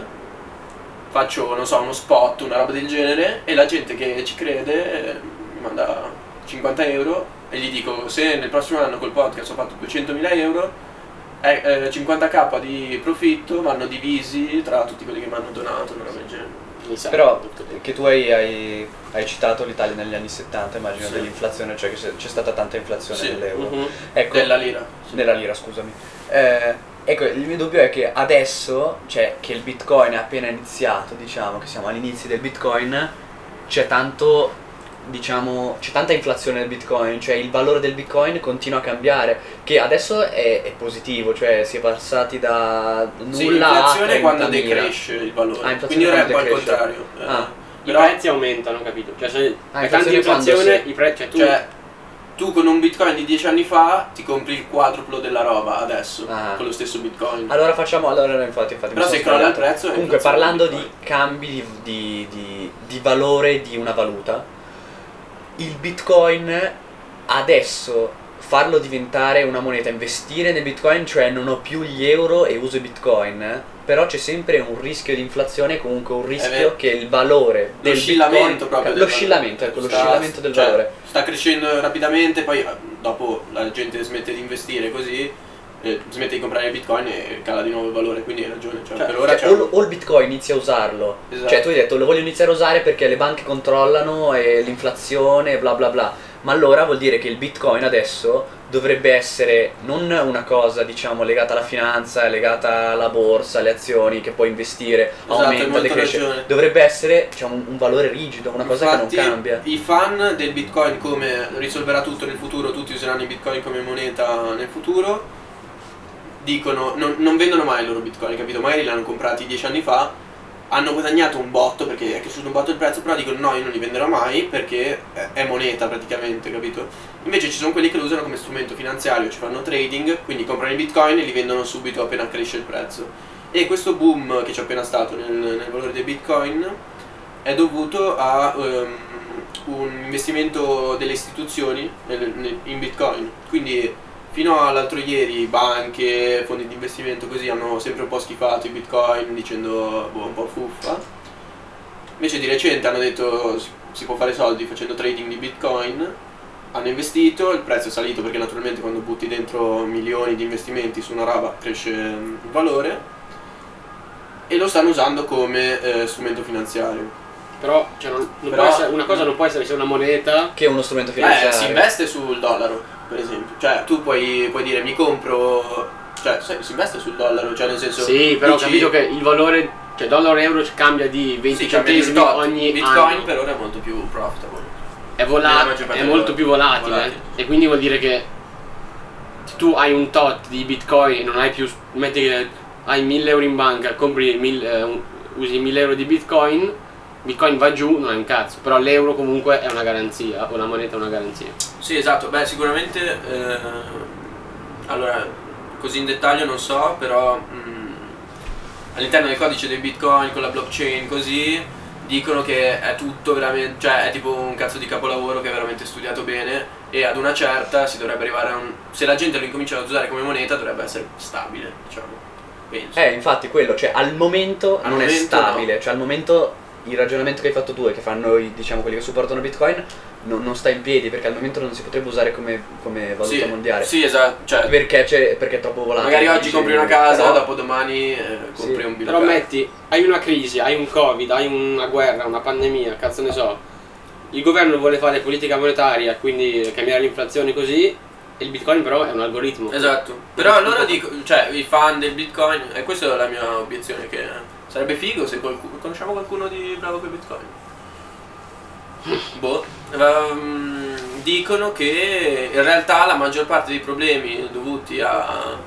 faccio non so, uno spot, una roba del genere e la gente che ci crede eh, mi manda 50 euro e gli dico se nel prossimo anno col podcast ho fatto 200.000 euro eh, eh, 50k di profitto vanno divisi tra tutti quelli che mi hanno donato, una roba del genere. Però che tu hai, hai- hai citato l'Italia negli anni 70, immagino Sì. dell'inflazione, cioè che c'è stata tanta inflazione Sì. nell'euro. Mhm. Ecco, Della lira. Nella lira, scusami. Eh, ecco, il mio dubbio è che adesso, cioè che il bitcoin è appena iniziato, diciamo che siamo all'inizio del bitcoin, c'è tanto, diciamo, c'è tanta inflazione del bitcoin, cioè il valore del bitcoin continua a cambiare, che adesso è, è positivo, cioè si è passati da nulla Sì, l'inflazione a è quando 30.000. decresce il valore. Ah, inflazione Quindi ora è un po' decresce. contrario. Eh, Ah. I però, prezzi aumentano, capito? Cioè se Ah, è tanta inflazione sì. i prezzi, cioè tu cioè, tu con un bitcoin di 10 anni fa ti compri il quadruplo della roba adesso, Ah. con lo stesso bitcoin. Allora facciamo, allora infatti, infatti Però se crolla il prezzo Comunque parlando di cambi di, di- di- di valore di una valuta, il bitcoin adesso farlo diventare una moneta, investire nel bitcoin, cioè non ho più gli euro e uso i bitcoin, però c'è sempre un rischio di inflazione, comunque un rischio vero. che il valore del L'oscillamento bitcoin, proprio. l'oscillamento, ecco, Sta- l'oscillamento del cioè, valore. Sta crescendo rapidamente, poi eh, dopo la gente smette di investire così, eh, smette di comprare il bitcoin e cala di nuovo il valore, quindi hai ragione. Cioè, Cioè, per ora cioè, o, o il bitcoin inizia a usarlo, Esatto. cioè tu hai detto lo voglio iniziare a usare perché le banche controllano e l'inflazione e bla bla bla, ma allora vuol dire che il bitcoin adesso dovrebbe essere non una cosa diciamo legata alla finanza, legata alla borsa, alle azioni che puoi investire, Esatto, aumenta, decresce, ragione. dovrebbe essere diciamo, un, un valore rigido, una cosa Infatti, che non cambia. I fan del bitcoin come risolverà tutto nel futuro, tutti useranno i bitcoin come moneta nel futuro, dicono, non, non vendono mai i loro bitcoin, capito? Magari li hanno comprati dieci anni fa, hanno guadagnato un botto perché è cresciuto un botto il prezzo, però dicono no, io non li venderò mai perché è- moneta praticamente, capito? Invece ci sono quelli che lo usano come strumento finanziario, ci fanno trading, quindi comprano i bitcoin e li vendono subito appena cresce il prezzo. E questo boom che c'è appena stato nel, nel valore dei bitcoin è dovuto a ehm, un investimento delle istituzioni nel- nel- in bitcoin. Quindi fino all'altro ieri banche, fondi di investimento così hanno sempre un po' schifato i bitcoin dicendo boh, un po' fuffa. Invece di recente hanno detto si, si può fare soldi facendo trading di bitcoin. Hanno investito, il prezzo è salito perché naturalmente quando butti dentro milioni di investimenti su una roba cresce mm, il valore e lo stanno usando come eh, strumento finanziario. Però, cioè, non, non Però- può essere- una cosa non può essere sia una moneta. Che è uno strumento Eh, finanziario. si investe sul dollaro, per esempio. Cioè, tu puoi, puoi dire mi compro. Cioè, sai, si investe sul dollaro, cioè nel senso. Sì, però ho dici- capito che il valore, cioè dollaro euro cambia di 20 sì, cambia di centesimi tot. ogni Bitcoin anno. per ora è molto più profitable. È, vola- è molto più volatile. Volatile. E quindi vuol dire che se tu hai un tot di bitcoin e non hai più. metti che hai 1000 euro in banca, compri 1000, eh, usi 1000 euro di bitcoin, bitcoin va giù, non è un cazzo. Però l'euro comunque è una garanzia, o la moneta è una garanzia. Sì, esatto. Beh, sicuramente. eh, allora, così in dettaglio non so, però. mm, all'interno del codice del bitcoin con la blockchain così. Dicono che è tutto veramente, cioè è tipo un cazzo di capolavoro che è veramente studiato bene e ad una certa si dovrebbe arrivare a un... Se la gente lo incomincia ad usare come moneta dovrebbe essere stabile, diciamo. Penso. Eh, infatti quello, cioè al momento Al non è momento stabile, cioè al momento il ragionamento che hai fatto tu e che fanno i, diciamo quelli che supportano Bitcoin non, non sta in piedi perché al momento non si potrebbe usare come, come valuta sì, mondiale. Sì, esatto. Cioè, Perché, c'è, perché è troppo volatile. magari oggi compri una casa, però- dopo domani eh, compri Sì, un Però bilocale. metti, hai una crisi, hai un covid, hai una guerra, una pandemia, cazzo ne so. Il governo vuole fare politica monetaria, quindi cambiare l'inflazione così, e il bitcoin però è un algoritmo. Esatto. Però allora dico, cioè, i fan del bitcoin, e questa è la mia obiezione, che sarebbe figo se qualcuno, conosciamo qualcuno di bravo il bitcoin. Boh, ehm, dicono che in realtà la maggior parte dei problemi dovuti a,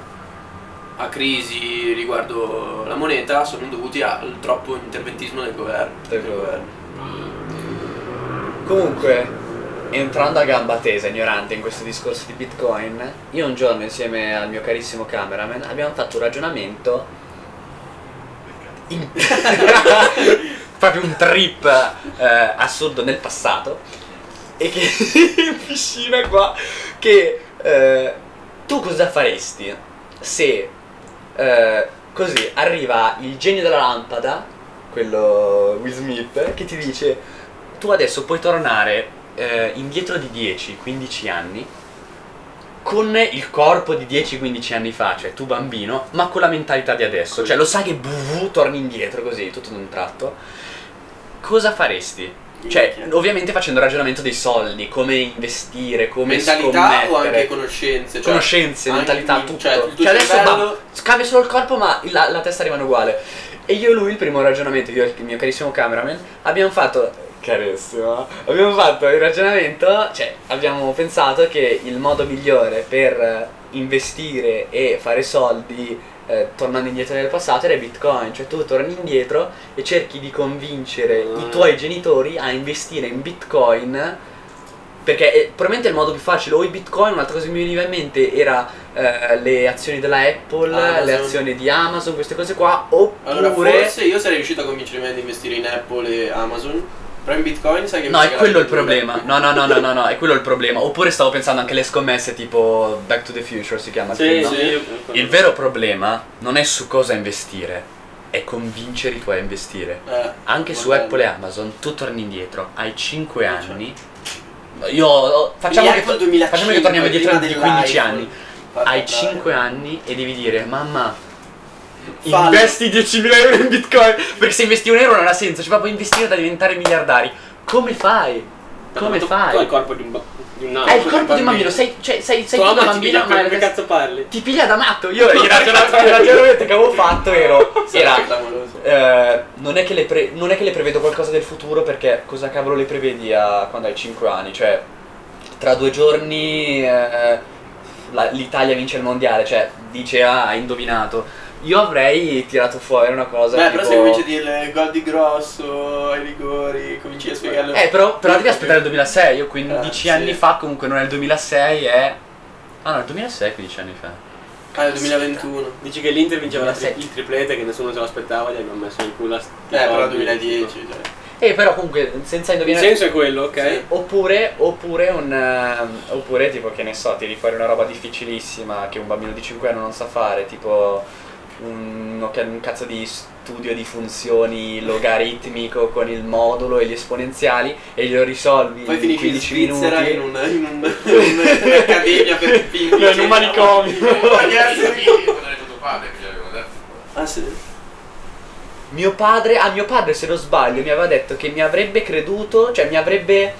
a crisi riguardo la moneta sono dovuti al troppo interventismo del governo. Del governo. Comunque, entrando a gamba tesa, ignorante in questo discorso di Bitcoin, io un giorno insieme al mio carissimo cameraman abbiamo fatto un ragionamento in- proprio un trip eh, assurdo nel passato e che in piscina qua che eh, tu cosa faresti se eh, così arriva il genio della lampada quello Will Smith che ti dice tu adesso puoi tornare eh, indietro di 10-15 anni con il corpo di 10-15 anni fa, cioè tu bambino, ma con la mentalità di adesso. Cioè lo sai che buh, torni indietro così, tutto d'un tratto. Cosa faresti? Cioè, ovviamente facendo il ragionamento dei soldi, come investire, come Mentalità o anche scommettere. conoscenze? Cioè, conoscenze, mentalità, tutto. Cioè, Cioè, adesso bah, cambia solo il corpo, ma la, la testa rimane uguale. E io e lui, il primo ragionamento, io e il mio carissimo cameraman, abbiamo fatto. Carissimo, abbiamo fatto il ragionamento, cioè abbiamo pensato che il modo migliore per eh, investire e fare soldi eh, tornando indietro nel passato era Bitcoin, cioè tu torni indietro e cerchi di convincere Ah. i tuoi genitori a investire in Bitcoin Perché è probabilmente è il modo più facile, o i bitcoin, un'altra cosa che mi veniva in mente era eh, le azioni della Apple, Amazon. le azioni di Amazon, queste cose qua, oppure... Allora, forse io sarei riuscito a convincere me ad investire in Apple e Amazon, però in Bitcoin sai che No, è quello il problema. No, no, no, no, no, no, è quello il problema. Oppure stavo pensando anche alle scommesse tipo Back to the Future si chiama il Sì, film, no? sì. Il vero problema non è su cosa investire, è convincere i tuoi a investire. Eh, Anche su magari. Apple e Amazon tu torni indietro, hai 5 anni. Io oh, facciamo che, Apple 2005, facciamo che torniamo indietro di 15 dell'iPhone. anni. Hai andare. 5 anni e devi dire mamma Fallo. investi 10.000 euro in bitcoin perché se investi un euro non ha senso, cioè proprio investire da diventare miliardari. Come fai? Come tu, fai? Tu hai il corpo di un, ba- di un. Hai il corpo di un bambino. sei, cioè, sei, sei tu piglia ma come la- cazzo parli? ti piglia da matto. Io il ragionamento, che avevo fatto ero, era eh, non, è che le pre- non è che le prevedo qualcosa del futuro perché cosa cavolo le prevedi a quando hai 5 anni? Cioè, tra due giorni eh, la- l'Italia vince il mondiale, cioè dice ah, hai indovinato. Io avrei tirato fuori una cosa. Beh, tipo... però se cominci a dire gol di grosso, ai rigori, cominci a spiegarlo. Eh, però, però devi aspettare il 2006. Io 15 Eh, sì. anni fa, comunque non è il 2006, è. Ah no, il 2006 15 anni fa. Ah, è il 2021. Dici che l'Inter vinceva la tri- 2007. il triplete che nessuno se lo aspettava, gli hanno messo in culo a sti Eh, però soldi, 2010. tipo. Cioè. Eh, però comunque senza Il indovinare. senso è quello, ok? Sì. Oppure, oppure un. ehm, oppure tipo che ne so, tiri fuori una roba difficilissima che un bambino di 5 anni non sa fare, tipo un, un cazzo di studio di funzioni logaritmico con il modulo e gli esponenziali e glielo risolvi Poi in finisci in 15 Svizzera minuti. in, un, in, un, in un'accademia per figli. In un manicomio. Poi. Ah, sì. Mio padre, ah mio padre se non sbaglio mi aveva detto che mi avrebbe creduto, cioè mi avrebbe,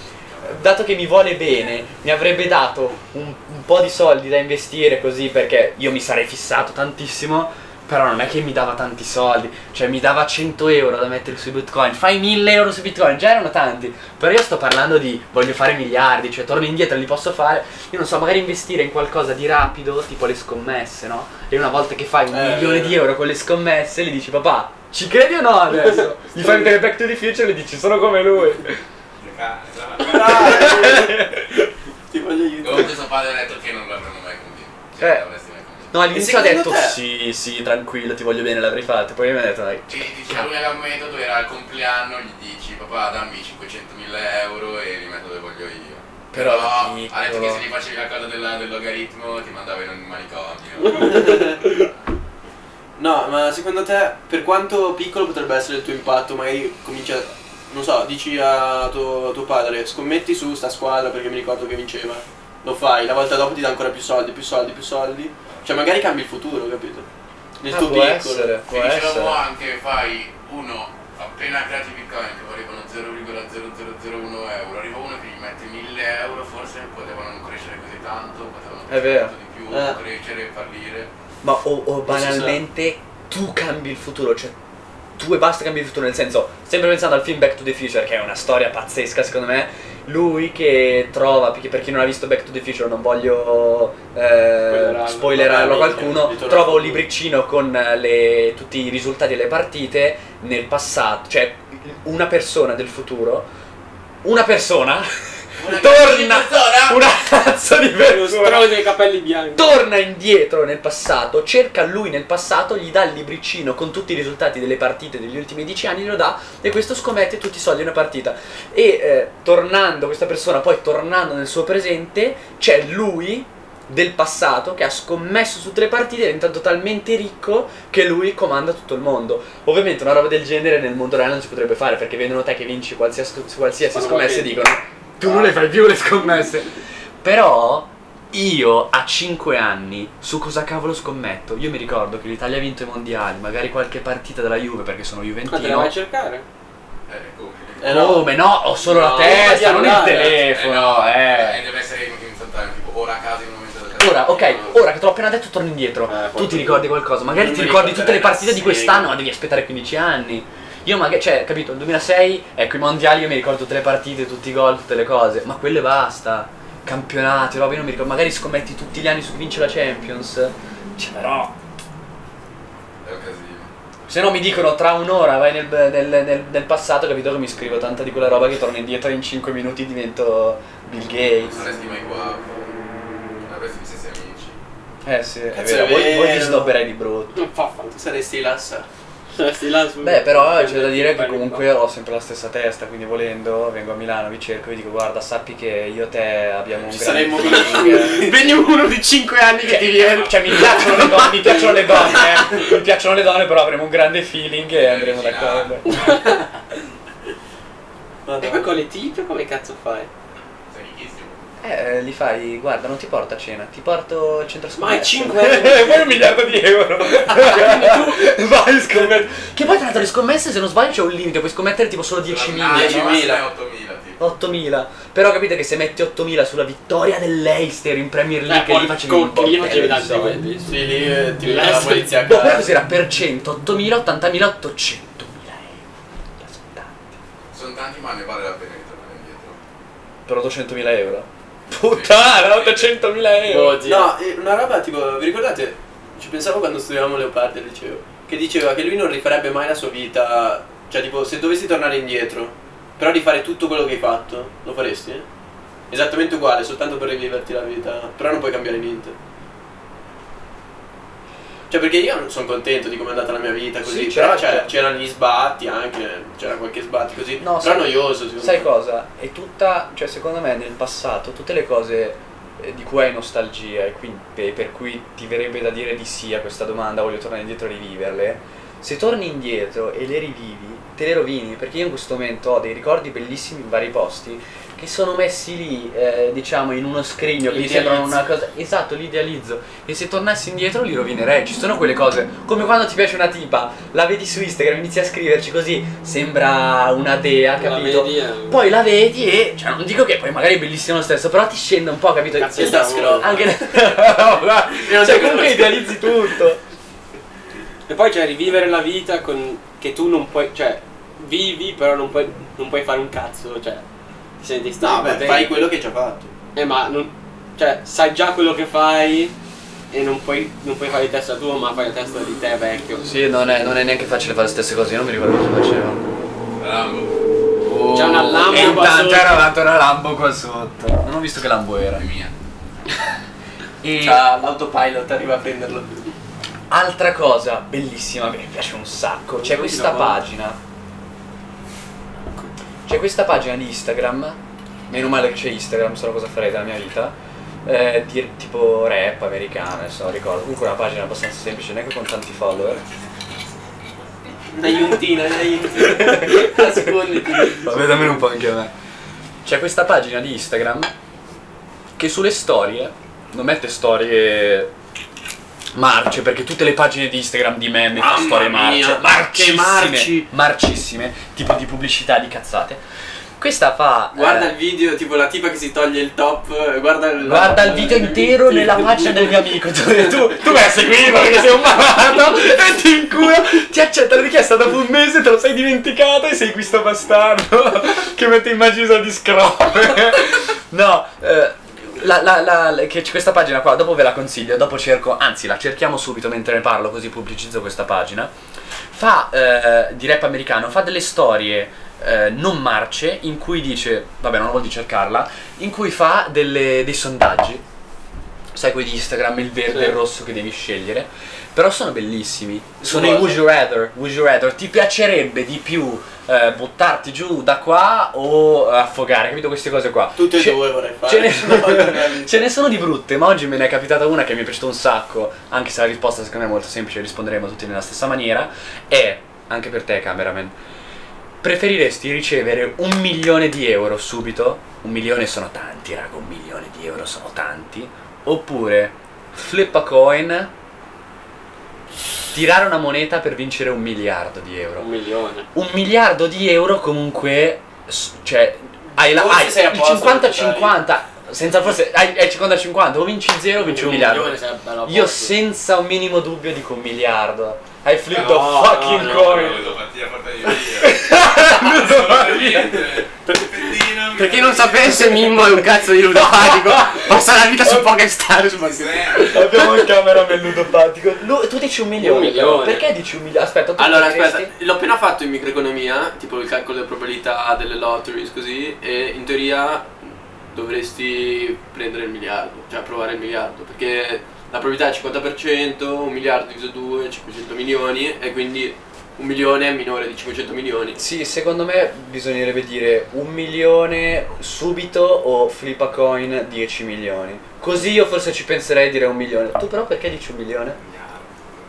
dato che mi vuole bene, mi avrebbe dato un, un po' di soldi da investire così perché io mi sarei fissato tantissimo, però non è che mi dava tanti soldi, cioè mi dava 100 euro da mettere sui bitcoin, fai 1000 euro su bitcoin, già erano tanti, però io sto parlando di voglio fare miliardi, cioè torno indietro li posso fare, io non so, magari investire in qualcosa di rapido, tipo le scommesse, no? E una volta che fai un Eh, milione vero. di euro con le scommesse, gli dici papà, ci credi o no adesso? Gli fai vedere Back to the Future e gli dici sono come lui. Eh, Ti voglio aiutare. Comunque suo padre ha detto che non l'avremmo mai convinto. Cioè, Eh. No, all'inizio ha detto te? sì, sì, tranquillo, ti voglio bene, l'avrei fatto. Poi mi ha detto dai. Ci diceva lui aveva un metodo, era al compleanno, gli dici papà dammi 500.000 euro e li metto dove voglio io. Però ha piccolo. detto che se gli facevi la cosa della- del logaritmo ti mandava in un manicomio. No, ma secondo te, per quanto piccolo potrebbe essere il tuo impatto, magari comincia, non so, dici a tuo, a tuo padre, scommetti su sta squadra perché mi ricordo che vinceva. Lo fai, la volta dopo ti dà ancora più soldi, più soldi, più soldi. Cioè magari cambi il futuro, capito? Nel Ah, tuo può piccolo. essere, può dicevamo anche fai uno appena creati bitcoin che valevano 0,0001 euro, arriva uno che gli mette 1000 euro, forse potevano non crescere così tanto, potevano crescere di più, Eh. crescere e fallire. Ma o, o banalmente tu cambi il futuro, cioè tu e basta cambi futuro, nel senso, sempre pensando al film Back to the Future, che è una storia pazzesca secondo me, lui che trova, perché per chi non ha visto Back to the Future non voglio eh, Spoilerarlo. a qualcuno, trova un libricino con le- tutti i risultati delle partite nel passato, cioè una persona del futuro, una persona, Una torna, una cazzo di Lo persona dei capelli bianchi. torna indietro nel passato, cerca lui nel passato, gli dà il libricino con tutti i risultati delle partite degli ultimi dieci anni, glielo dà e questo scommette tutti i soldi in una partita. E eh, tornando, questa persona poi tornando nel suo presente, c'è lui del passato che ha scommesso su tutte le partite, è diventato talmente ricco che lui comanda tutto il mondo. Ovviamente una roba del genere nel mondo reale non si potrebbe fare perché vedono te che vinci qualsiasi, qualsiasi Fanno scommesse e dicono tu non le fai più le scommesse. Però io a 5 anni su cosa cavolo scommetto? Io mi ricordo che l'Italia ha vinto i mondiali, magari qualche partita della Juve perché sono Ma te la juventino. vai a cercare? Eh, come? Eh, no. Come no, ho solo No, la testa, non il telefono, eh, eh. deve essere istantaneo, tipo ora a casa in un momento del Ora, ok, ora che te l'ho appena detto torno indietro. Eh, tu ti ricordi qualcosa? Magari ti ricordi tutte le partite di sì. quest'anno, ma devi aspettare 15 anni. Io magari, cioè, capito, il 2006, ecco, i mondiali io mi ricordo tutte le partite, tutti i gol, tutte le cose, ma quelle basta. Campionati, roba, io non mi ricordo, magari scommetti tutti gli anni su chi vince la Champions. Cioè, però, È un casino. Se no mi dicono tra un'ora vai nel, nel- nel- nel passato, capito che mi scrivo tanta di quella roba che torno indietro e in 5 minuti divento Bill Non Gates. saresti mai qua. Non avresti gli stessi amici. Eh sì, è Cazzo, vero, è voi, voi vi vero. snobberei di brutto. Non fa saresti là su. Beh, però c'è da dire che comunque ho sempre la stessa testa, quindi volendo vengo a Milano, vi cerco e vi dico guarda, sappi che io e te abbiamo un Ci grande saremmo feeling". conosciuti. Vedi uno di 5 anni che ti viene. Cioè, mi piacciono le donne, mi piacciono le donne, eh. mi piacciono le donne, però avremo un grande feeling e andremo d'accordo. E poi con le tipe come cazzo fai? Eh, li fai, guarda, non ti porto a cena, ti porto al centro Ma è scommesse. 5 euro. Poi un miliardo di euro. Vai, scommetti. Che poi tra l'altro le scommesse, se non sbaglio, c'è un limite, puoi scommettere tipo solo 10.000. Ah, 10.000. 8.000 tipo. 8.000 Però capite che se metti 8.000 sulla vittoria dell'Eister in Premier League Eh, lì facevi con- un po' lì facevi di tanti soldi. quelli. Sì, lì eh, ti viene la polizia a No, però cos'era per cento? 8.000, 80.000, 800.000 euro Sono tanti. Sono tanti ma ne vale la pena ritornare indietro. Per 800.000 euro Puttana, 800.000 euro Oh, zio. No, eh, una roba tipo, vi ricordate? Ci pensavo quando studiavamo Leopardi al liceo. Che diceva che lui non rifarebbe mai la sua vita. Cioè, tipo, se dovessi tornare indietro, però rifare tutto quello che hai fatto, lo faresti? Esattamente uguale, soltanto per riviverti la vita. Però non puoi cambiare niente. Cioè, perché io non sono contento di come è andata la mia vita, così. Sì, però certo. cioè, c'erano gli sbatti anche, c'era qualche sbatti così. No, però sai- noioso, secondo Sai me. cosa? È tutta, cioè secondo me nel passato tutte le cose eh, di cui hai nostalgia e quindi per, per cui ti verrebbe da dire di sì a questa domanda, voglio tornare indietro a riviverle, se torni indietro e le rivivi, te le rovini, perché io in questo momento ho dei ricordi bellissimi in vari posti che sono messi lì, eh, diciamo, in uno scrigno che sembrano una cosa... Esatto, li idealizzo. E se tornassi indietro li rovinerei. Ci sono quelle cose, come quando ti piace una tipa, la vedi su Instagram, inizi a scriverci così, sembra una dea, La capito? vedi, eh. Poi la vedi e, cioè non dico che poi magari è bellissimo lo stesso, però ti scende un po', capito? Cazzo, sta sta scroll. Anche no, cioè comunque idealizzi tutto. E poi c'è rivivere la vita con che tu non puoi, cioè, vivi però non puoi, non puoi fare un cazzo, cioè, ti senti stanco. No, beh, fai quello che ci ha fatto. Eh, ma non, cioè, sai già quello che fai e non puoi, non puoi fare di testa tua, ma fai la testa di te vecchio. Sì, non è, non è neanche facile fare le stesse cose, io non mi ricordo cosa facevo. Rambo. C'è una Lambo E qua intanto sotto. era davanti una Lambo qua sotto. Non ho visto che Lambo era. È mia. E C'ha l'autopilot, arriva a prenderlo. altra cosa bellissima che mi piace un sacco, c'è questa pagina. C'è questa pagina di Instagram. Meno male che c'è Instagram, se no cosa farei della mia vita. eh, di, tipo rap americano, adesso non ricordo. Comunque una pagina abbastanza semplice, neanche con tanti follower. Una iuntina, una iuntina. Nasconditi. Vabbè, dammene un po' anche a me. C'è questa pagina di Instagram che sulle storie non mette storie marce perché tutte le pagine di Instagram di fa Mamma storie marce, marcissime, marci. marcissime, tipo di pubblicità di cazzate. Questa fa Guarda eh, il video, tipo la tipa che si toglie il top, guarda il... Guarda il video intero nella pagina del mio amico. Tu, tu, tu vai a seguirlo perché sei un malato e ti incura. Ti accetta la richiesta dopo un mese, te lo sei dimenticato e sei questo bastardo che mette immagini di scroll. No, eh, la, la, la, che questa pagina qua, dopo ve la consiglio, dopo cerco, anzi la cerchiamo subito mentre ne parlo così pubblicizzo questa pagina. Fa eh, di rap americano, fa delle storie eh, non marce in cui dice, vabbè non di cercarla, in cui fa delle- dei sondaggi. Sai quelli di Instagram, il verde e il Sì. rosso che devi scegliere. Però sono bellissimi. Sono i? Would You Rather. Would You Rather. Ti piacerebbe di più eh, buttarti giù da qua o affogare? Capito queste cose qua? Tutte e due vorrei fare. Ce ne, sono, ce ne sono di brutte, ma oggi me ne è capitata una che mi è piaciuta un sacco, anche se la risposta secondo me è molto semplice, risponderemo tutti nella stessa maniera, è, anche per te cameraman, preferiresti ricevere un milione di euro subito? Un milione sono tanti, raga, un milione di euro sono tanti. Oppure flip a coin, tirare una moneta per vincere un miliardo di euro. Un milione. Un miliardo di euro comunque, cioè, hai, la, hai il posto, 50-50, senza forse, hai, hai il 50-50, o vinci zero o vinci un miliardo. bello a Io senza un minimo dubbio dico un miliardo. Hai flip the No, fucking no, no, coin. Lo vedo partire a portare via. Non so. Per chi non sapesse, Mimmo è un cazzo di ludopatico. Passa la vita su Poker Stars. ma- Abbiamo il cameraman ludopatico. Lu- tu dici un milione. Un milione. Perché dici un milione? Aspetta, tu Allora, diresti? aspetta, l'ho appena fatto in microeconomia, tipo il calcolo delle probabilità delle lotteries così, e in teoria dovresti prendere il miliardo, cioè provare il miliardo, perché la probabilità è 50%, un miliardo diviso 2, 500 milioni, e quindi un milione è minore di 500 milioni. Sì, secondo me bisognerebbe dire un milione subito o flip a coin 10 milioni. Così io forse ci penserei a dire un milione. Tu però perché dici un milione?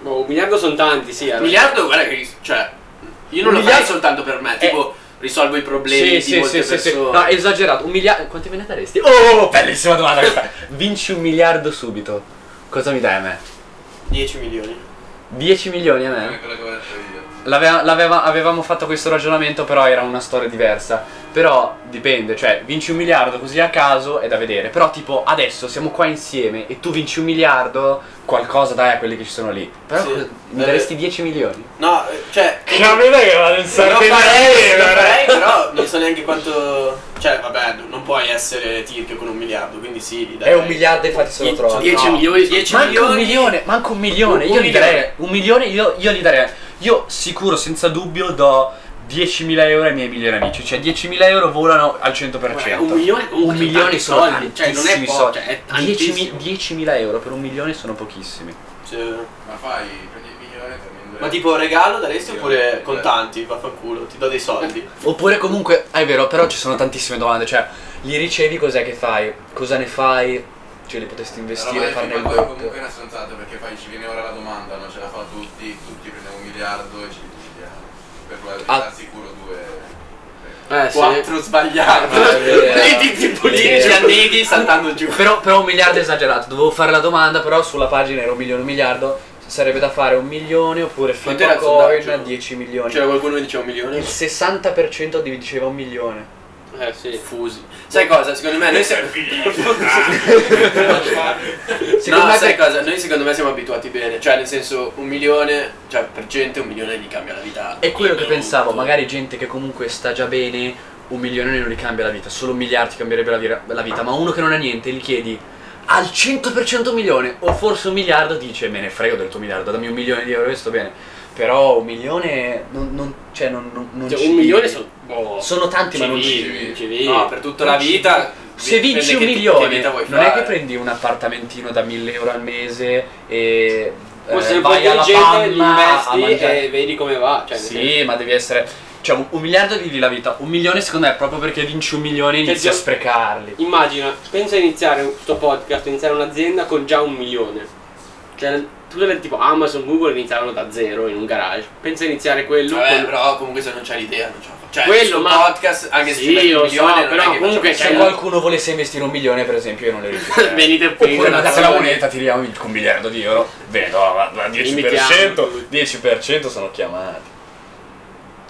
Oh, un miliardo sono tanti, sì. Un allora. miliardo, guarda che, cioè, io non Un lo farei miliardo- soltanto per me, Eh. tipo risolvo i problemi di molte persone. No, esagerato. Un miliardo. Quanti me ne daresti? Oh, bellissima domanda questa. Vinci un miliardo subito. Cosa mi dai a me? 10 milioni. 10 milioni a Non è me? quello che ho detto io. L'aveva- l'aveva- avevamo fatto questo ragionamento, però era una storia diversa. Però dipende, cioè, vinci un miliardo così a caso è da vedere. Però, tipo, adesso siamo qua insieme e tu vinci un miliardo, qualcosa dai a quelli che ci sono lì. Però Sì. mi daresti 10 milioni? No, eh, cioè... Capito che vado in Lo farei, lo eh. farei, però non so neanche quanto... Cioè, vabbè, non puoi essere tirchio con un miliardo, quindi sì, gli È un miliardo, infatti se lo Die- trovo. 10 No, milioni. 10 Manco un milioni. milione, manco un milione, Un- io un gli milione. darei un milione, io, io gli darei, io sicuro, senza dubbio, do 10.000 euro ai miei migliori amici, cioè 10.000 euro volano al 100%. Un milione Un milione sono soldi, cioè, non è poco, soldi. cioè, è 10.000 tantissimo. 10.000 euro per un milione sono pochissimi. Sì. Ma fai, prendi il milione, termini Ma tipo regalo daresti oppure contanti? Vaffanculo, ti do dei soldi. Oppure comunque, è vero, però ci sono tantissime domande, cioè li ricevi cos'è che fai? Cosa ne fai? Cioè li potresti investire, farne il poi doppio. comunque è una stronzata perché poi ci viene ora la domanda, non ce la fa tutti, un miliardo e ci dividiamo. Per probabilità Ah. sicuro due. Eh, sì. 4 sbagliati. Ah, è vero. Vedi tipo È 10 vero. anneghi saltando giù. Però, però un miliardo è esagerato, dovevo fare la domanda, però sulla pagina era un milione, un miliardo, sarebbe da fare un milione oppure flip Quanto era a il coin sondaggio? 10 milioni. C'era qualcuno che diceva un milione? Il 60% di- diceva un milione. Eh sì. Fusi. Sai cosa? Secondo me noi siamo. Secondo no, me sai cosa? Noi secondo me siamo abituati bene. Cioè, nel senso, un milione, cioè per gente un milione gli cambia la vita. È quello che pensavo, magari gente che comunque sta già bene, un milione non gli cambia la vita, solo un miliardo ti cambierebbe la, vira- la vita, ma uno che non ha niente gli chiedi al 100% un milione, o forse un miliardo, dice me ne frego del tuo miliardo, dammi un milione di euro e sto bene. Però un milione non, non- cioè non, non, non Cioè, ci un milione sono. boh, Sono tanti ma non ci vivi, ci vivi. No, per tutta la vita. Se vinci un milione, non è che prendi un appartamentino da 1000 euro al mese e eh, essere un po' vai alla panna a investi mangiare. e vedi come va. Cioè, Sì, ma devi essere. Cioè, un, un miliardo vivi la vita. Un milione, secondo me, proprio perché vinci un milione Cioè, inizi a sprecarli. Immagina, pensa a iniziare questo podcast, iniziare un'azienda con già un milione. Cioè, tutte le tipo Amazon, Google iniziarono da zero in un garage. Pensa a iniziare quello Vabbè, con... però comunque se non c'hai l'idea non fai. Cioè, Quello, ma- podcast, anche se Sì, ci metti un milione, so, però comunque Se c'è qualcuno volesse investire un milione, per esempio, io non le rifiuterei. Venite qui. Oppure mandate la moneta, tiriamo con un miliardo di euro. Vedo, va, va, 10%, Imitiamo. 10% sono chiamati.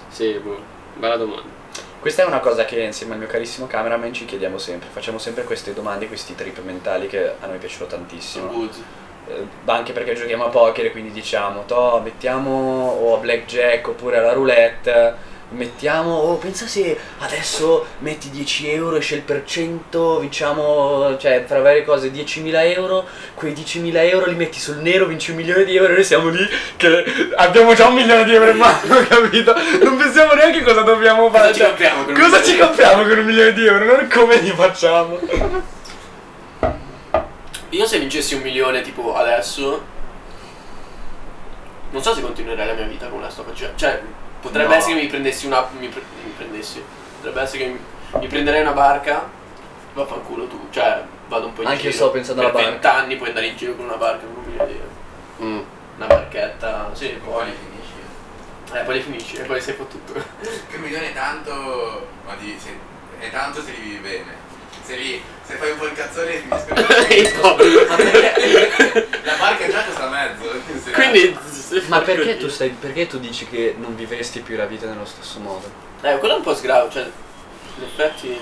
Sì, boh, bella domanda. Questa è una cosa che insieme al mio carissimo cameraman ci chiediamo sempre. Facciamo sempre queste domande, questi trip mentali che a noi piacciono tantissimo. Eh, anche perché giochiamo a poker e quindi diciamo, to, mettiamo o a blackjack oppure alla roulette, mettiamo, oh pensa se adesso metti 10 euro, esce il percento, vinciamo, cioè fra varie cose 10.000 euro, quei 10.000 euro li metti sul nero, vinci un milione di euro e noi siamo lì che abbiamo già un milione di euro in mano, capito? Non pensiamo neanche cosa dobbiamo Cosa fare. ci cioè, compriamo con un cosa milione ci compriamo con un milione di euro? Non come li facciamo? Io se vincessi un milione tipo adesso, non so se continuerei la mia vita come la sto facendo. Cioè, potrebbe No. essere che mi prendessi una. Mi, pre- mi prendessi. Potrebbe essere che mi, mi prenderei una barca. Vaffanculo tu. Cioè, vado un po' in Anche io giro. stavo pensando alla per barca. 20 anni puoi andare in giro con una barca con un milione di euro. Mm. Una barchetta, sì, Poi poi. li finisci. Eh, poi li finisci e poi sei fottuto. Che un milione è tanto. Ma di, se- è tanto se li vivi bene. Se, li, se fai un po' il cazzone finiscono. Ma perché, La barca già costa mezzo. se- Quindi... ma perché tu stai, perché tu dici che non vivresti più la vita nello stesso modo? Eh, quello è un po' sgravo, cioè. In effetti.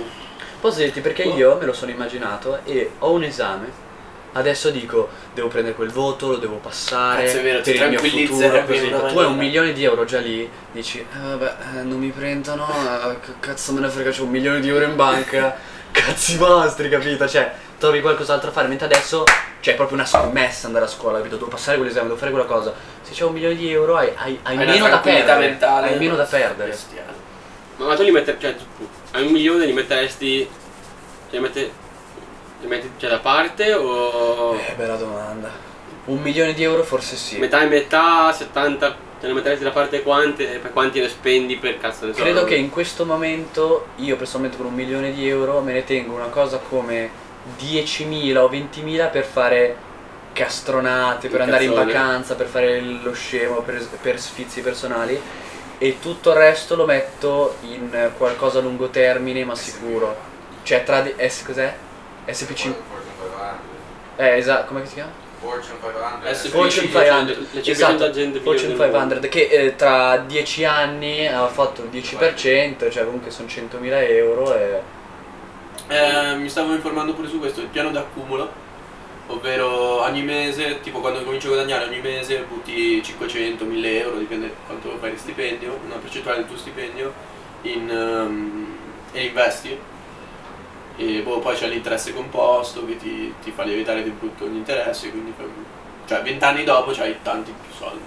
Posso dirti perché io me lo sono immaginato e ho un esame Adesso dico, devo prendere quel voto, lo devo passare Cazzo, è vero, ti per il mio futuro. così. Tu hai un milione di euro già lì, dici, eh, vabbè, eh, non mi prendono, eh, che cazzo me ne frega, c'ho un milione di euro in banca, cazzi vostri, capito? Cioè, trovi qualcos'altro da fare, mentre adesso c'è proprio una scommessa andare a scuola, capito? Devo passare quell'esame, devo fare quella cosa. Se c'è un milione di euro hai, hai- hai Hai meno da perdere. mentale hai meno da perdere. bestiale. Ma, ma tu li metti, cioè, tu hai un milione li metteresti, cioè, li metti, li metti cioè, da parte o Eh, bella domanda. Un milione di euro forse sì. metà e metà, 70, te ne metteresti da parte quante, per quanti ne spendi per cazzo ne so. Credo che in questo momento io personalmente con un milione di euro me ne tengo una cosa come 10.000 o 20.000 per fare castronate, per Il andare in cazzone. vacanza, per fare lo scemo, per, per sfizi personali e tutto il resto lo metto in qualcosa a lungo termine ma sicuro. Cioè tra di... S cos'è? SPC... Fortune 500. Eh esatto, come si chiama? Fortune 500. SPC. Fortune 500 le 500 esatto, aziende Fortune migliori del 500 che eh, tra 10 anni ha fatto il 10% cioè comunque sono 100.000 euro e Eh, mi stavo informando pure su questo, il piano d'accumulo, ovvero ogni mese, tipo quando cominci a guadagnare ogni mese butti 500, 1000 euro, dipende quanto fai di stipendio, una percentuale del tuo stipendio in, ehm, e investi. E boh, poi c'è l'interesse composto che ti, ti fa lievitare di brutto gli interessi, quindi fai, cioè 20 anni dopo c'hai tanti più soldi.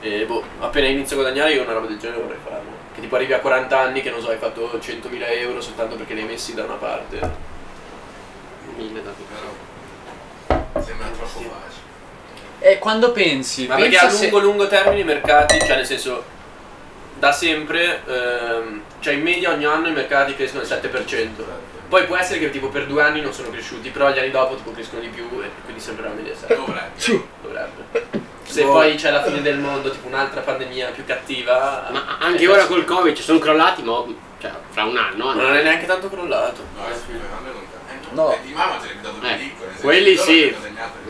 E boh, appena inizio a guadagnare io una roba del genere vorrei farlo. Che tipo arrivi a 40 anni che non so, hai fatto 100.000 euro soltanto perché li hai messi da una parte. Mille da Però sembra troppo facile. E quando pensi? Ma perché pensa a se- lungo lungo termine i mercati, cioè nel senso, da sempre, ehm, cioè in media ogni anno i mercati crescono del 7%. Poi può essere che tipo per due anni non sono cresciuti, però gli anni dopo tipo crescono di più e quindi la media 7. Dovrebbe. Dovrebbe. Se Boh. poi c'è la fine del mondo, tipo un'altra pandemia più cattiva. Ma anche eh, ora col Covid ci sono crollati, ma cioè, fra un anno. Ma non è neanche tanto crollato. No, non è No. No. di mamma te l'hai dato Eh, piccolo. nel senso quelli loro sì.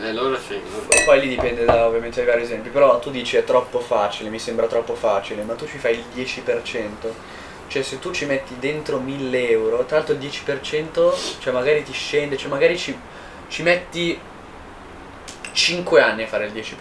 Eh, loro sì. loro- Poi lì dipende da, ovviamente dai vari esempi, però tu dici è troppo facile, mi sembra troppo facile, ma tu ci fai il 10%, cioè se tu ci metti dentro 1000 euro, tra l'altro il 10%, cioè magari ti scende, cioè magari ci, ci metti 5 anni a fare il 10%,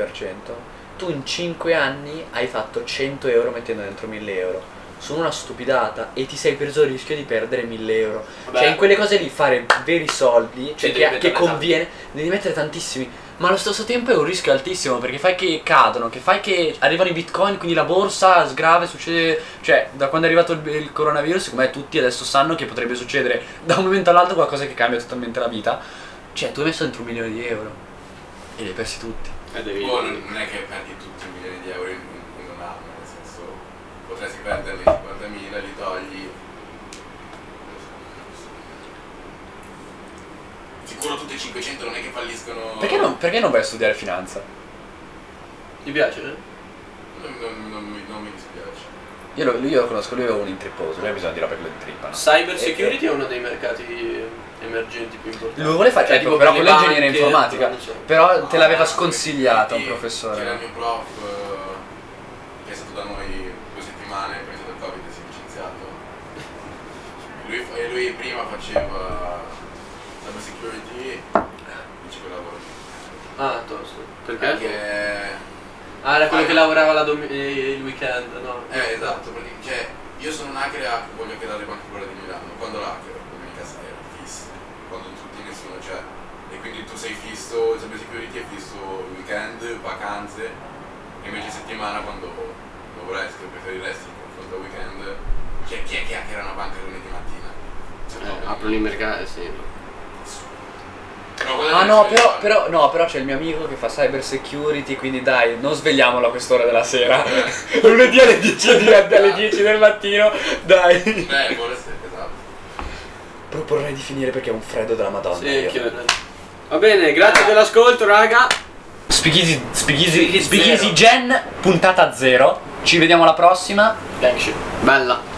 tu in 5 anni hai fatto 100 euro mettendo dentro 1000 euro. Sono una stupidata e ti sei preso il rischio di perdere 1000 euro. Vabbè. Cioè in quelle cose lì fare veri soldi, cioè che, che conviene, devi mettere tantissimi. Ma allo stesso tempo è un rischio altissimo perché fai che cadono, che fai che arrivano i bitcoin, quindi la borsa sgrave, succede. Cioè, da quando è arrivato il, il coronavirus, secondo me tutti adesso sanno che potrebbe succedere da un momento all'altro qualcosa che cambia totalmente la vita. Cioè, tu hai messo dentro un milione di euro e li hai persi tutti. Eh, devi... Boh, non non è che perdi tutti i milioni di euro in, in un anno, nel senso potresti perderli 50.000, li togli. Sicuro tutti i 500 non è che falliscono. Perché non, perché non vai a studiare finanza? Ti piace? eh? Non, non- non mi, non mi dispiace. Io lo, io lo conosco, lui è un intripposo, lui ha bisogno di roba che lo intrippano. Cyber security è uno dei mercati emergenti più importanti. Lo vuole fare, Cioè, ecco, tipo però per con le l'ingegneria informatica. Però te l'aveva Ah, sconsigliata un C'era il professore. mio prof eh, che è stato da noi due settimane, preso il covid e si è licenziato. Lui, e lui prima faceva security, dice che lavoro. Ah, tosto. Perché? Perché Ah, era quello che lavorava la dom- eh, il weekend, no? Eh, esatto, perché cioè, io sono un hacker e voglio che la banca quella di Milano. Quando l'hacker, domenica sera, fisso. Quando tutti nessuno c'è. E quindi tu sei fisso, cyber security è fisso il weekend, vacanze. E invece settimana quando non vorresti o preferiresti in confronto al weekend, cioè chi è che hackera una banca lunedì mattina? Cioè, Eh, aprono i mercati, sì. Ah no, però, però, no, però c'è il mio amico che fa cyber security, quindi dai, non svegliamolo a quest'ora della sera. Lunedì alle 10, di- alle 10 del mattino, dai. Beh, vuole essere, esatto. Proporrei di finire perché è un freddo della madonna. Sì, io. Va bene, grazie dell'ascolto, raga. Spighisi, Spighisi. Gen, puntata zero. Ci vediamo alla prossima. Thanks. Bella.